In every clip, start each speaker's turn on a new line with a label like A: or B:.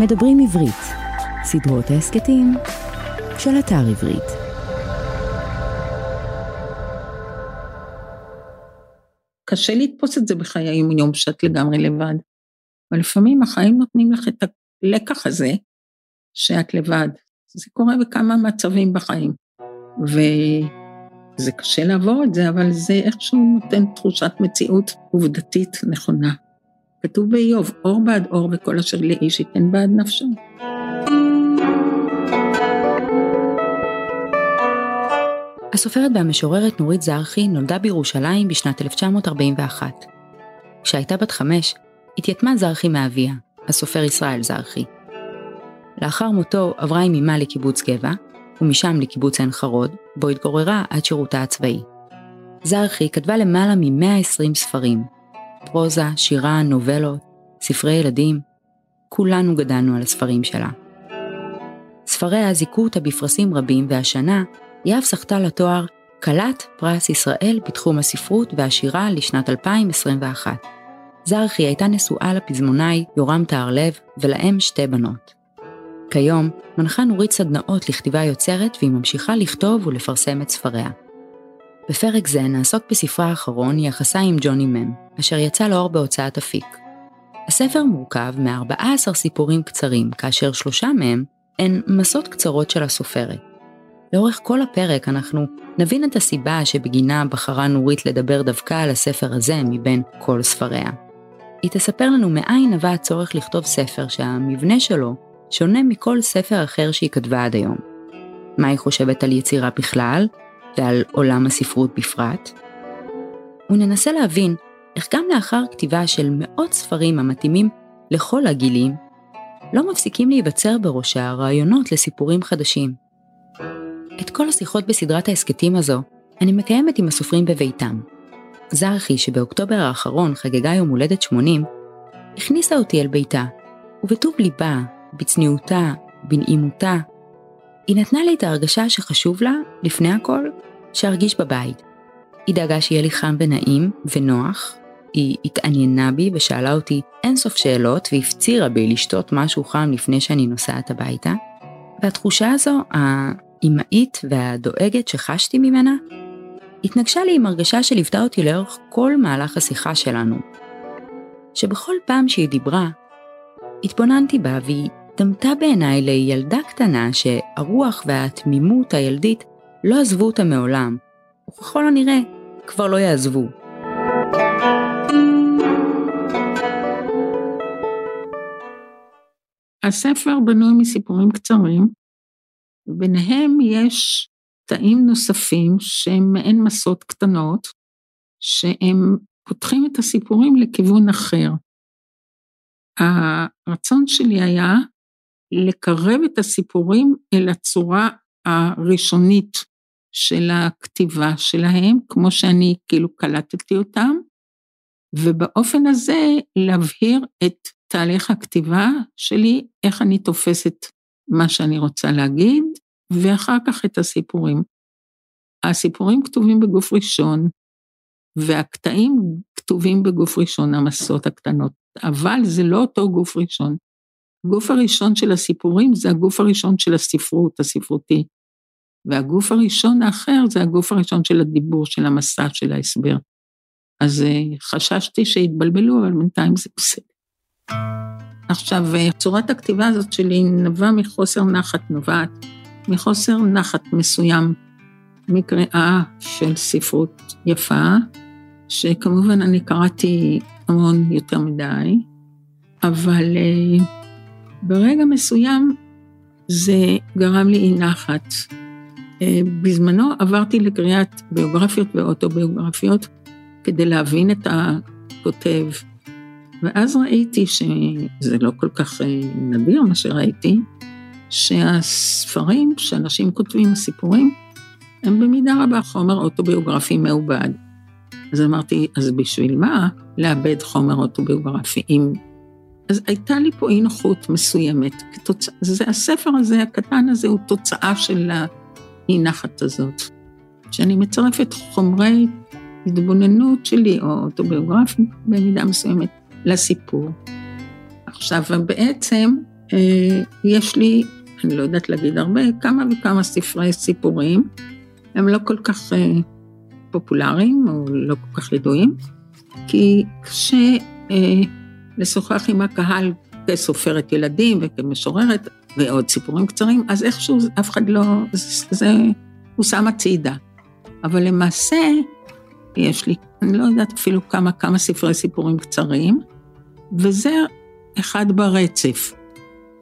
A: מדברים עברית, סדרות ההסכתים של אתר עברית.
B: קשה לתפוס את זה בחיי היום-יום שאת לגמרי לבד. אבל לפעמים החיים נותנים לך את הלקח הזה, שאת לבד. זה קורה בכמה מצבים בחיים. וזה קשה לעבור את זה, אבל זה איכשהו נותן תחושת מציאות עובדתית נכונה. כתוב באיוב, אור בעד אור וכל אשר לאיש ייתן בעד נפשו.
A: הסופרת והמשוררת נורית זרחי נולדה בירושלים בשנת 1941. כשהייתה בת חמש, התייתמה זרחי מאביה, הסופר ישראל זרחי. לאחר מותו עברה עם אמה לקיבוץ גבע, ומשם לקיבוץ עין חרוד, בו התגוררה עד שירותה הצבאי. זרחי כתבה למעלה מ-120 ספרים, פרוזה, שירה, נובלות, ספרי ילדים. כולנו גדלנו על הספרים שלה. ספריה זיכו אותה בפרסים רבים, והשנה היא אף זכתה לתואר כלת פרס ישראל בתחום הספרות והשירה לשנת 2021. זרחי הייתה נשואה לפזמונאי יורם טהרלב ולהם שתי בנות. כיום מנחה נורית סדנאות לכתיבה יוצרת והיא ממשיכה לכתוב ולפרסם את ספריה. בפרק זה נעסוק בספרה האחרון יחסה עם ג'וני מם, אשר יצא לאור בהוצאת אפיק. הספר מורכב מ-14 סיפורים קצרים, כאשר שלושה מהם הן מסות קצרות של הסופרת. לאורך כל הפרק אנחנו נבין את הסיבה שבגינה בחרה נורית לדבר דווקא על הספר הזה מבין כל ספריה. היא תספר לנו מאין נבע הצורך לכתוב ספר שהמבנה שלו שונה מכל ספר אחר שהיא כתבה עד היום. מה היא חושבת על יצירה בכלל, ועל עולם הספרות בפרט. וננסה להבין איך גם לאחר כתיבה של מאות ספרים המתאימים לכל הגילים, לא מפסיקים להיווצר בראשה רעיונות לסיפורים חדשים. את כל השיחות בסדרת ההסכתים הזו אני מקיימת עם הסופרים בביתם. זרחי, שבאוקטובר האחרון חגגה יום הולדת 80, הכניסה אותי אל ביתה, ובטוב ליבה, בצניעותה, בנעימותה, היא נתנה לי את ההרגשה שחשוב לה, לפני הכל, שארגיש בבית. היא דאגה שיהיה לי חם ונעים ונוח, היא התעניינה בי ושאלה אותי אינסוף שאלות והפצירה בי לשתות משהו חם לפני שאני נוסעת הביתה, והתחושה הזו, האימהית והדואגת שחשתי ממנה, התנגשה לי עם הרגשה שליוותה אותי לאורך כל מהלך השיחה שלנו. שבכל פעם שהיא דיברה, התבוננתי בה והיא דמתה בעיניי לילדה קטנה שהרוח והתמימות הילדית לא עזבו אותה מעולם, וככל הנראה כבר לא יעזבו.
B: הספר בנוי מסיפורים קצרים, וביניהם יש תאים נוספים שהם מעין מסות קטנות, שהם פותחים את הסיפורים לכיוון אחר. הרצון שלי היה לקרב את הסיפורים אל הצורה הראשונית של הכתיבה שלהם, כמו שאני כאילו קלטתי אותם, ובאופן הזה להבהיר את תהליך הכתיבה שלי, איך אני תופסת מה שאני רוצה להגיד, ואחר כך את הסיפורים. הסיפורים כתובים בגוף ראשון, והקטעים כתובים בגוף ראשון, המסות הקטנות, אבל זה לא אותו גוף ראשון. הגוף הראשון של הסיפורים זה הגוף הראשון של הספרות, הספרותי. והגוף הראשון האחר זה הגוף הראשון של הדיבור, של המסע, של ההסבר. אז אה, חששתי שהתבלבלו, אבל בינתיים זה בסדר. עכשיו, אה, צורת הכתיבה הזאת שלי נבעה מחוסר נחת, נובעת מחוסר נחת מסוים מקריאה של ספרות יפה, שכמובן אני קראתי המון יותר מדי, אבל אה, ברגע מסוים זה גרם לי אי נחת. אה, בזמנו עברתי לקריאת ביוגרפיות ואוטוביוגרפיות כדי להבין את הכותב, ואז ראיתי שזה לא כל כך אה, נדיר מה שראיתי, שהספרים שאנשים כותבים, הסיפורים, הם במידה רבה חומר אוטוביוגרפי מעובד. אז אמרתי, אז בשביל מה לאבד חומר אוטוביוגרפי אם אז הייתה לי פה אי נוחות מסוימת. כתוצ... זה, הספר הזה, הקטן הזה, הוא תוצאה של האי נחת הזאת. שאני מצרפת חומרי התבוננות שלי, או אוטוביוגרפיים במידה מסוימת, לסיפור. עכשיו, בעצם, אה, יש לי, אני לא יודעת להגיד הרבה, כמה וכמה ספרי סיפורים. הם לא כל כך אה, פופולריים או לא כל כך ידועים, כי קשה אה, לשוחח עם הקהל כסופרת ילדים וכמשוררת ועוד סיפורים קצרים, אז איכשהו אף אחד לא, זה, זה הושם הצידה. אבל למעשה, יש לי, אני לא יודעת אפילו כמה, כמה ספרי סיפורים קצרים, וזה אחד ברצף.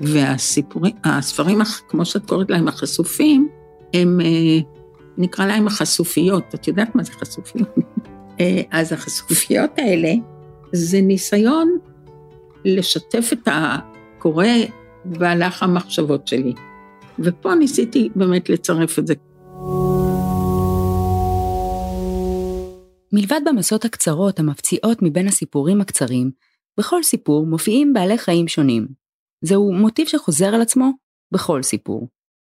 B: והסיפורים, הספרים, כמו שאת קוראת להם, החשופים, הם, אה, נקרא להם החשופיות. את יודעת מה זה חשופיות? אה, אז החשופיות האלה, זה ניסיון לשתף את הקורא בהלך המחשבות שלי. ופה ניסיתי באמת לצרף את זה.
A: מלבד במסות הקצרות המפציעות מבין הסיפורים הקצרים, בכל סיפור מופיעים בעלי חיים שונים. זהו מוטיב שחוזר על עצמו בכל סיפור.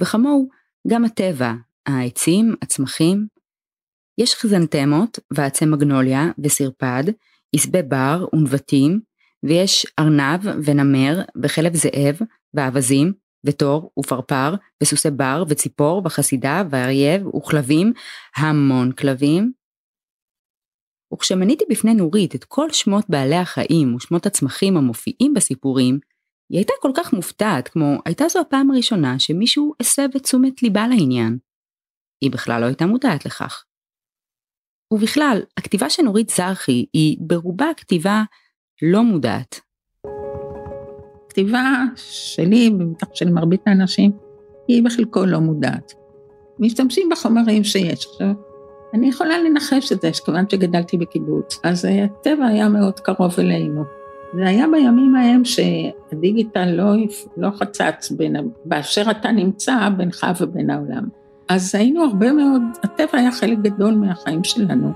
A: וכמוהו, גם הטבע, העצים, הצמחים. יש חזנטמות ועצי מגנוליה וסרפד, עשבי בר ונבטים, ויש ארנב ונמר וחלב זאב ואווזים ותור ופרפר וסוסי בר וציפור וחסידה ואריה וכלבים, המון כלבים. וכשמניתי בפני נורית את כל שמות בעלי החיים ושמות הצמחים המופיעים בסיפורים, היא הייתה כל כך מופתעת כמו הייתה זו הפעם הראשונה שמישהו הסב את תשומת ליבה לעניין. היא בכלל לא הייתה מודעת לכך. ובכלל, הכתיבה של נורית זרחי היא ברובה כתיבה לא מודעת.
B: כתיבה שלי, ובטח של מרבית האנשים, היא בחלקו לא מודעת. משתמשים בחומרים שיש. עכשיו, אני יכולה לנחש את זה, שכיוון שגדלתי בקיבוץ, אז הטבע היה מאוד קרוב אלינו. זה היה בימים ההם שהדיגיטל לא, לא חצץ בין, באשר אתה נמצא בינך ובין העולם. אז היינו הרבה מאוד, הטבע היה חלק גדול מהחיים שלנו,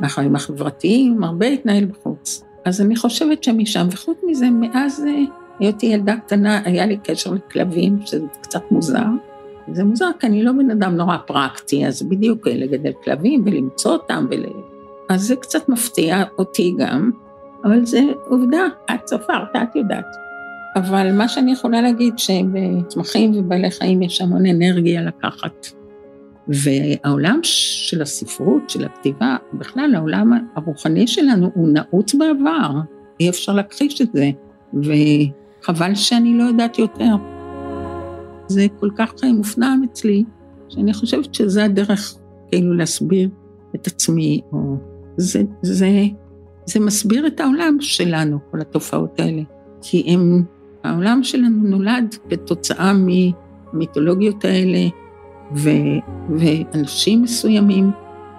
B: מהחיים החברתיים, הרבה התנהל בחוץ. אז אני חושבת שמשם, וחוץ מזה, מאז אה, היותי ילדה קטנה, היה לי קשר לכלבים, שזה קצת מוזר. זה מוזר, כי אני לא בן אדם נורא פרקטי, אז בדיוק אה, לגדל כלבים ולמצוא אותם, ול... אז זה קצת מפתיע אותי גם, אבל זה עובדה, את ספרת, את יודעת. אבל מה שאני יכולה להגיד, שבצמחים ובעלי חיים יש המון אנרגיה לקחת. והעולם של הספרות, של הכתיבה, בכלל העולם הרוחני שלנו הוא נעוץ בעבר, אי אפשר להכחיש את זה, וחבל שאני לא יודעת יותר. זה כל כך מופנם אצלי, שאני חושבת שזה הדרך כאילו להסביר את עצמי, או זה, זה, זה מסביר את העולם שלנו, כל התופעות האלה. כי הם, העולם שלנו נולד כתוצאה מהמיתולוגיות האלה, ו, ואנשים מסוימים,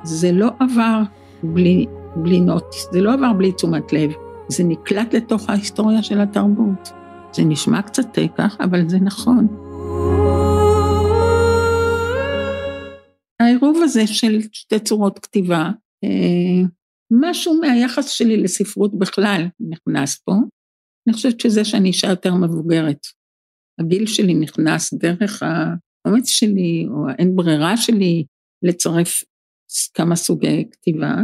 B: זה לא עבר בלי, בלי נוטיס, זה לא עבר בלי תשומת לב, זה נקלט לתוך ההיסטוריה של התרבות. זה נשמע קצת ככה, אבל זה נכון. העירוב הזה של שתי צורות כתיבה, אה, משהו מהיחס שלי לספרות בכלל נכנס פה. אני חושבת שזה שאני אישה יותר מבוגרת. הגיל שלי נכנס דרך האומץ שלי, או האין ברירה שלי, לצרף כמה סוגי כתיבה,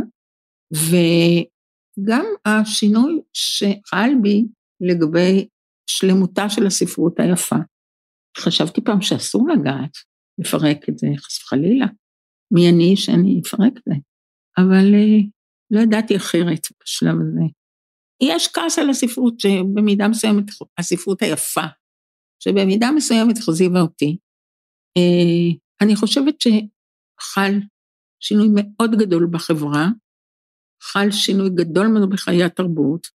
B: וגם השינוי שחל בי לגבי שלמותה של הספרות היפה. חשבתי פעם שאסור לגעת, לפרק את זה, חס וחלילה. מי אני שאני אפרק את זה? אבל אה, לא ידעתי אחרת בשלב הזה. יש כעס על הספרות שבמידה מסוימת, הספרות היפה, שבמידה מסוימת החזיבה אותי. אה, אני חושבת שחל שינוי מאוד גדול בחברה, חל שינוי גדול מאוד בחיי התרבות,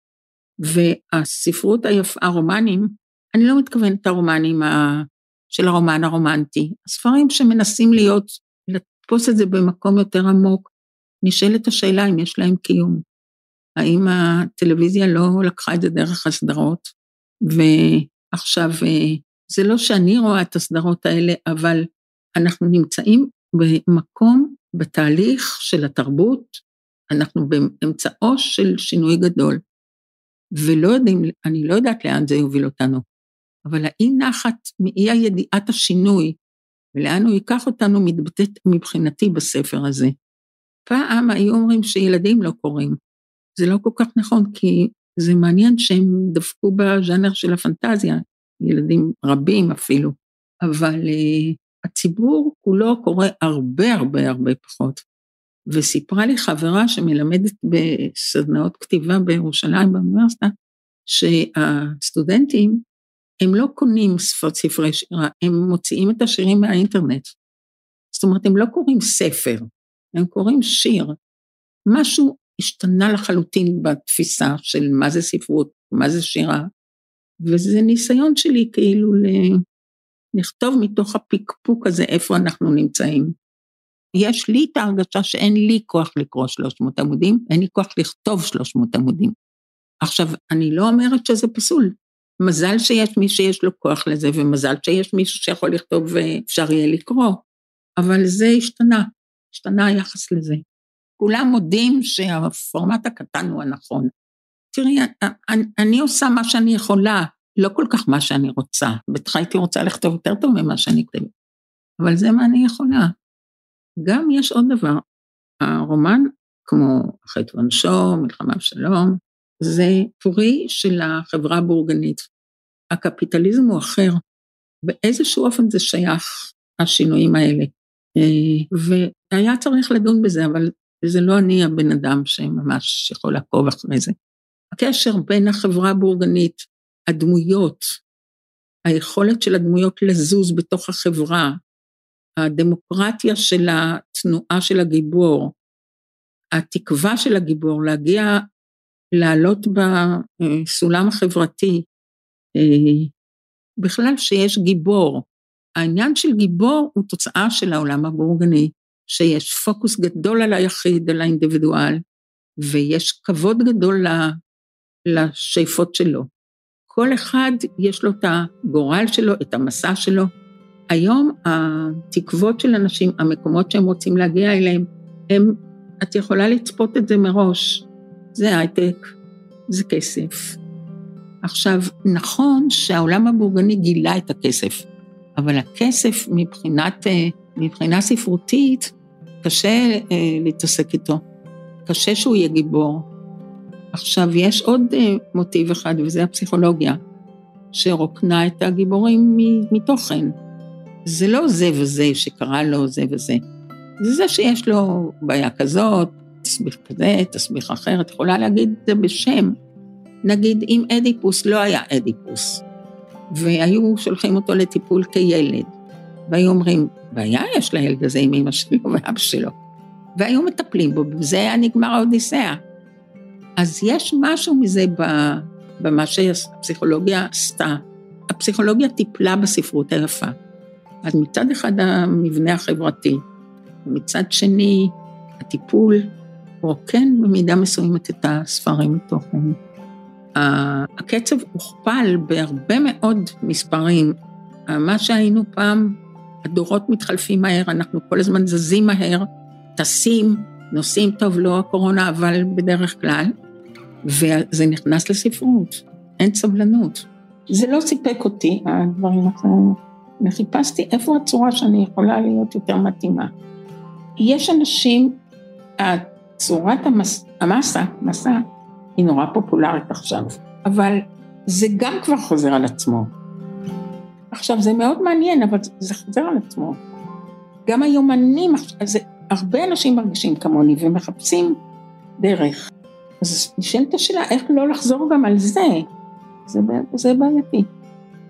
B: והספרות היפה, הרומנים, אני לא מתכוונת הרומנים של הרומן הרומנטי, הספרים שמנסים להיות, לתפוס את זה במקום יותר עמוק, נשאלת השאלה אם יש להם קיום. האם הטלוויזיה לא לקחה את זה דרך הסדרות, ועכשיו, אה, זה לא שאני רואה את הסדרות האלה, אבל אנחנו נמצאים במקום, בתהליך של התרבות, אנחנו באמצעו של שינוי גדול. ולא יודעים, אני לא יודעת לאן זה יוביל אותנו, אבל האי נחת מאי הידיעת השינוי, ולאן הוא ייקח אותנו מתבטאת מבחינתי בספר הזה. פעם היו אומרים שילדים לא קוראים. זה לא כל כך נכון, כי זה מעניין שהם דפקו בז'אנר של הפנטזיה. ילדים רבים אפילו, אבל uh, הציבור כולו קורא הרבה הרבה הרבה פחות. וסיפרה לי חברה שמלמדת בסדנאות כתיבה בירושלים באוניברסיטה, שהסטודנטים הם לא קונים שפות ספרי שירה, הם מוציאים את השירים מהאינטרנט. זאת אומרת, הם לא קוראים ספר, הם קוראים שיר. משהו השתנה לחלוטין בתפיסה של מה זה ספרות, מה זה שירה, וזה ניסיון שלי כאילו. לכתוב מתוך הפקפוק הזה איפה אנחנו נמצאים. יש לי את ההרגשה שאין לי כוח לקרוא 300 עמודים, אין לי כוח לכתוב 300 עמודים. עכשיו, אני לא אומרת שזה פסול. מזל שיש מי שיש לו כוח לזה, ומזל שיש מישהו שיכול לכתוב ואפשר יהיה לקרוא, אבל זה השתנה, השתנה היחס לזה. כולם מודים שהפורמט הקטן הוא הנכון. תראי, אני, אני עושה מה שאני יכולה, לא כל כך מה שאני רוצה. בטח הייתי רוצה לכתוב יותר טוב ממה שאני כותבת, אבל זה מה אני יכולה. גם יש עוד דבר, הרומן, כמו חטא ועונשו, מלחמה ושלום, זה פרי של החברה הבורגנית. הקפיטליזם הוא אחר, באיזשהו אופן זה שייך, השינויים האלה. אה, והיה צריך לדון בזה, אבל זה לא אני הבן אדם שממש יכול לעקוב אחרי זה. הקשר בין החברה הבורגנית, הדמויות, היכולת של הדמויות לזוז בתוך החברה, הדמוקרטיה של התנועה של הגיבור, התקווה של הגיבור להגיע, לעלות בסולם החברתי, אה, בכלל שיש גיבור. העניין של גיבור הוא תוצאה של העולם הבורגני, שיש פוקוס גדול על היחיד, על האינדיבידואל, ויש כבוד גדול לשאיפות שלו. כל אחד יש לו את הגורל שלו, את המסע שלו. היום התקוות של אנשים, המקומות שהם רוצים להגיע אליהם, הם, את יכולה לצפות את זה מראש. זה הייטק, זה כסף. עכשיו, נכון שהעולם הבורגני גילה את הכסף, אבל הכסף מבחינת, אה, מבחינה ספרותית, קשה אה, להתעסק איתו. קשה שהוא יהיה גיבור. עכשיו, יש עוד אה, מוטיב אחד, וזה הפסיכולוגיה, שרוקנה את הגיבורים מתוכן. זה לא זה וזה שקרה לו זה וזה. זה זה שיש לו בעיה כזאת, תסביך כזה, תסביך אחר, את יכולה להגיד את זה בשם. נגיד, אם אדיפוס לא היה אדיפוס, והיו שולחים אותו לטיפול כילד, והיו אומרים, בעיה יש לילד הזה עם אמא שלו ואבא שלו, והיו מטפלים בו, בזה היה נגמר האודיסאה. אז יש משהו מזה במה שהפסיכולוגיה עשתה. הפסיכולוגיה טיפלה בספרות היפה. אז מצד אחד המבנה החברתי, ומצד שני הטיפול רוקן במידה מסוימת את הספרים מתוכן. הקצב הוכפל בהרבה מאוד מספרים. מה שהיינו פעם, הדורות מתחלפים מהר, אנחנו כל הזמן זזים מהר, טסים, נוסעים טוב, לא הקורונה, אבל בדרך כלל, וזה נכנס לספרות, אין סבלנות. זה לא סיפק אותי, הדברים האחרים. וחיפשתי איפה הצורה שאני יכולה להיות יותר מתאימה. יש אנשים, צורת המס, המסה, מסע, היא נורא פופולרית עכשיו, אבל זה גם כבר חוזר על עצמו. עכשיו, זה מאוד מעניין, אבל זה חוזר על עצמו. גם היומנים, זה, הרבה אנשים מרגישים כמוני ומחפשים דרך. אז נשאלת השאלה, איך לא לחזור גם על זה? זה, זה בעייתי.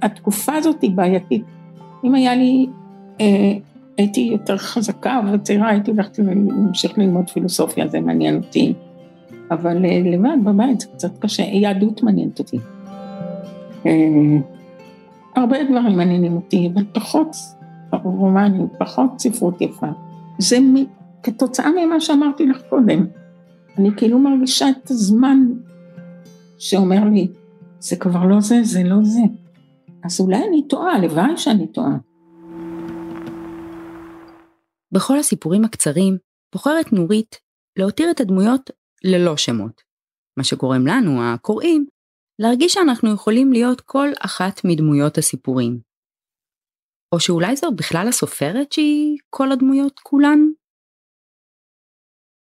B: התקופה הזאת היא בעייתית. אם היה לי, אה, הייתי יותר חזקה וצעירה, הייתי הולכת להמשיך ללמוד פילוסופיה, זה מעניין אותי. אבל אה, לבד בבית זה קצת קשה, יהדות מעניינת אותי. אה, הרבה דברים מעניינים אותי, אבל פחות רומנים, פחות ספרות יפה. זה כתוצאה ממה שאמרתי לך קודם. אני כאילו מרגישה את הזמן שאומר לי, זה כבר לא זה, זה לא זה. אז אולי אני טועה, הלוואי שאני טועה.
A: בכל הסיפורים הקצרים בוחרת נורית להותיר את הדמויות ללא שמות, מה שגורם לנו, הקוראים, להרגיש שאנחנו יכולים להיות כל אחת מדמויות הסיפורים. או שאולי זו בכלל הסופרת שהיא כל הדמויות כולן?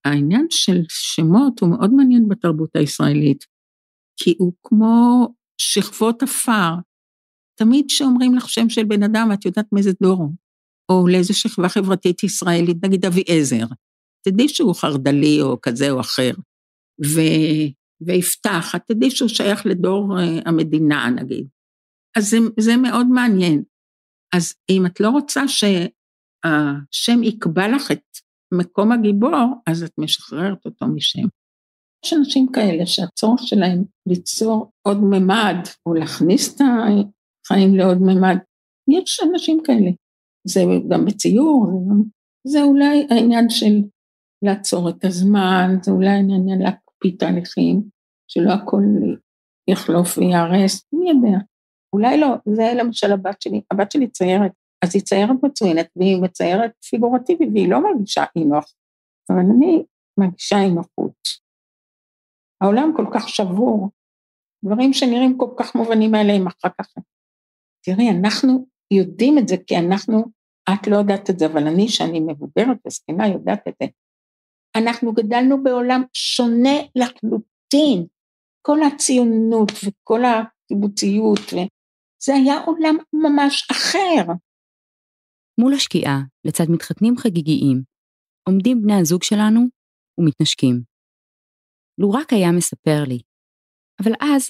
B: העניין של שמות הוא מאוד מעניין בתרבות הישראלית, כי הוא כמו שכבות עפר. תמיד כשאומרים לך שם של בן אדם, את יודעת מאיזה דור הוא, או לאיזה שכבה חברתית ישראלית, נגיד אביעזר, תדעי שהוא חרד"לי או כזה או אחר, ו... ויפתח, את תדעי שהוא שייך לדור uh, המדינה נגיד. אז זה, זה מאוד מעניין. אז אם את לא רוצה שהשם יקבע לך את מקום הגיבור, אז את משחררת אותו משם. יש אנשים כאלה שהצורך שלהם ליצור עוד ממד, או להכניס את החיים לעוד ממד, יש אנשים כאלה. זה גם בציור, זה, אולי העניין של לעצור את הזמן, זה אולי העניין להקפיא תהליכים, שלא הכל יחלוף וייהרס, מי יודע. אולי לא, זה למשל הבת שלי, הבת שלי ציירת, אז היא ציירת מצוינת והיא מציירת פיגורטיבי והיא לא מרגישה אי נוח, אבל אני מרגישה אי נוחות. העולם כל כך שבור, דברים שנראים כל כך מובנים מאליהם אחר כך. תראי, אנחנו יודעים את זה כי אנחנו, את לא יודעת את זה, אבל אני, שאני מבוגרת וזקנה, יודעת את זה. אנחנו גדלנו בעולם שונה לחלוטין. כל הציונות וכל הקיבוציות, זה היה עולם ממש אחר.
A: מול השקיעה, לצד מתחתנים חגיגיים, עומדים בני הזוג שלנו ומתנשקים. לו רק היה מספר לי. אבל אז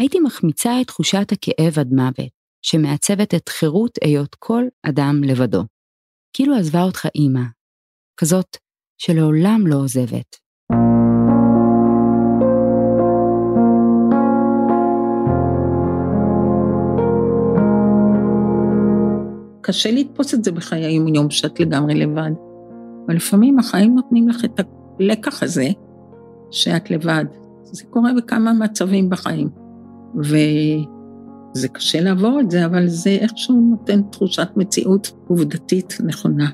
A: הייתי מחמיצה את תחושת הכאב עד מוות, שמעצבת את חירות היות כל אדם לבדו. כאילו עזבה אותך אימא, כזאת שלעולם לא עוזבת.
B: קשה לתפוס את זה בחיי היום-יום שאת לגמרי לבד. אבל לפעמים החיים נותנים לך את הלקח הזה, שאת לבד. זה קורה בכמה מצבים בחיים. וזה קשה לעבור את זה, אבל זה איכשהו נותן תחושת מציאות עובדתית נכונה.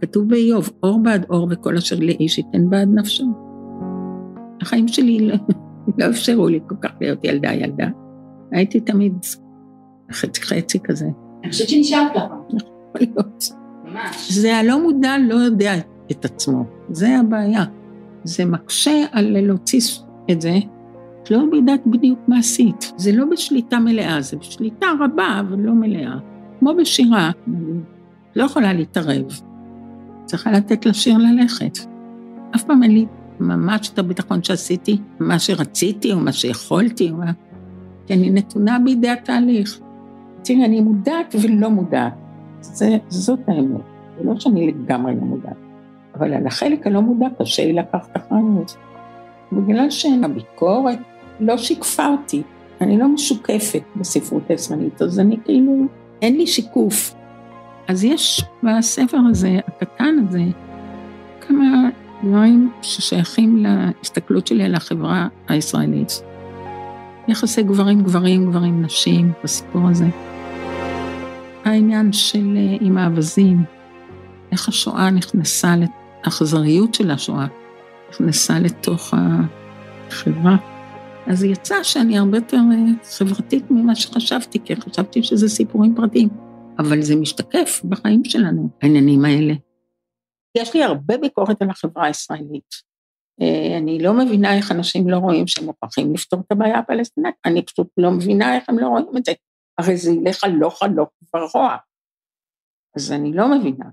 B: כתוב באיוב, אור בעד אור וכל אשר לאיש ייתן בעד נפשו. החיים שלי לא, לא אפשרו לי כל כך להיות ילדה ילדה. הייתי תמיד חצי חצי כזה.
C: חושבת שנשארת ככה.
B: ממש. זה הלא מודע לא יודע את עצמו, זה הבעיה. זה מקשה על להוציא את זה, את לא יודעת בדיוק מה עשית. זה לא בשליטה מלאה, זה בשליטה רבה, אבל לא מלאה. כמו בשירה, לא יכולה להתערב. צריכה לתת לשיר ללכת. אף פעם אין לי ממש את הביטחון שעשיתי, מה שרציתי או מה שיכולתי, או מה... כי אני נתונה בידי התהליך. תראי, אני מודעת ולא מודעת. זה, זאת האמת. זה לא שאני לגמרי לא מודעת. אבל על החלק הלא מודע קשה לי לקחת אחריות. בגלל שהביקורת לא שיקפה אותי. אני לא משוקפת בספרות הישראלית, אז אני כאילו, אין לי שיקוף. אז יש בספר הזה, הקטן הזה, כמה דברים ששייכים להסתכלות שלי על החברה הישראלית. יחסי גברים-גברים, גברים-נשים, בסיפור הזה. העניין של אה, עם האווזים, איך השואה נכנסה, האכזריות של השואה נכנסה לתוך החברה. אז יצא שאני הרבה יותר אה, חברתית ממה שחשבתי, כי חשבתי שזה סיפורים פרטיים. אבל זה משתקף בחיים שלנו, העניינים האלה. יש לי הרבה ביקורת על החברה הישראלית. אה, אני לא מבינה איך אנשים לא רואים שהם מוכרחים לפתור את הבעיה הפלסטינית, אני פשוט לא מבינה איך הם לא רואים את זה. הרי זה ילך הלוך הלוך ורוע. אז אני לא מבינה.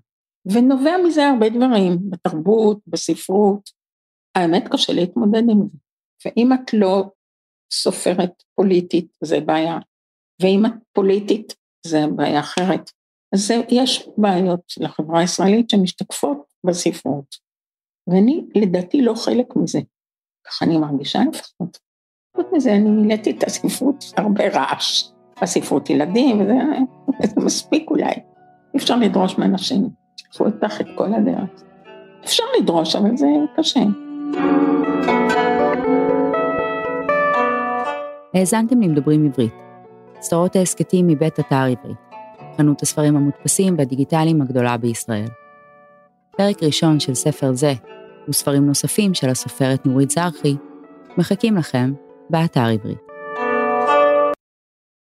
B: ונובע מזה הרבה דברים, בתרבות, בספרות. האמת קשה להתמודד עם זה. ואם את לא סופרת פוליטית, זה בעיה. ואם את פוליטית, זה בעיה אחרת. אז יש בעיות של החברה הישראלית שמשתקפות בספרות. ואני לדעתי לא חלק מזה. ככה אני מרגישה לפחות. חוץ מזה אני מילאתי את הספרות הרבה רעש. הספרות ילדים, וזה זה מספיק אולי. אפשר לדרוש מאנשים, שיקחו איתך את כל הדרך. אפשר לדרוש, אבל זה קשה.
A: האזנתם למדברים עברית. סדרות ההסכתים מבית אתר עברית, חנות הספרים המודפסים והדיגיטליים הגדולה בישראל. פרק ראשון של ספר זה, וספרים נוספים של הסופרת נורית זרחי, מחכים לכם באתר עברית.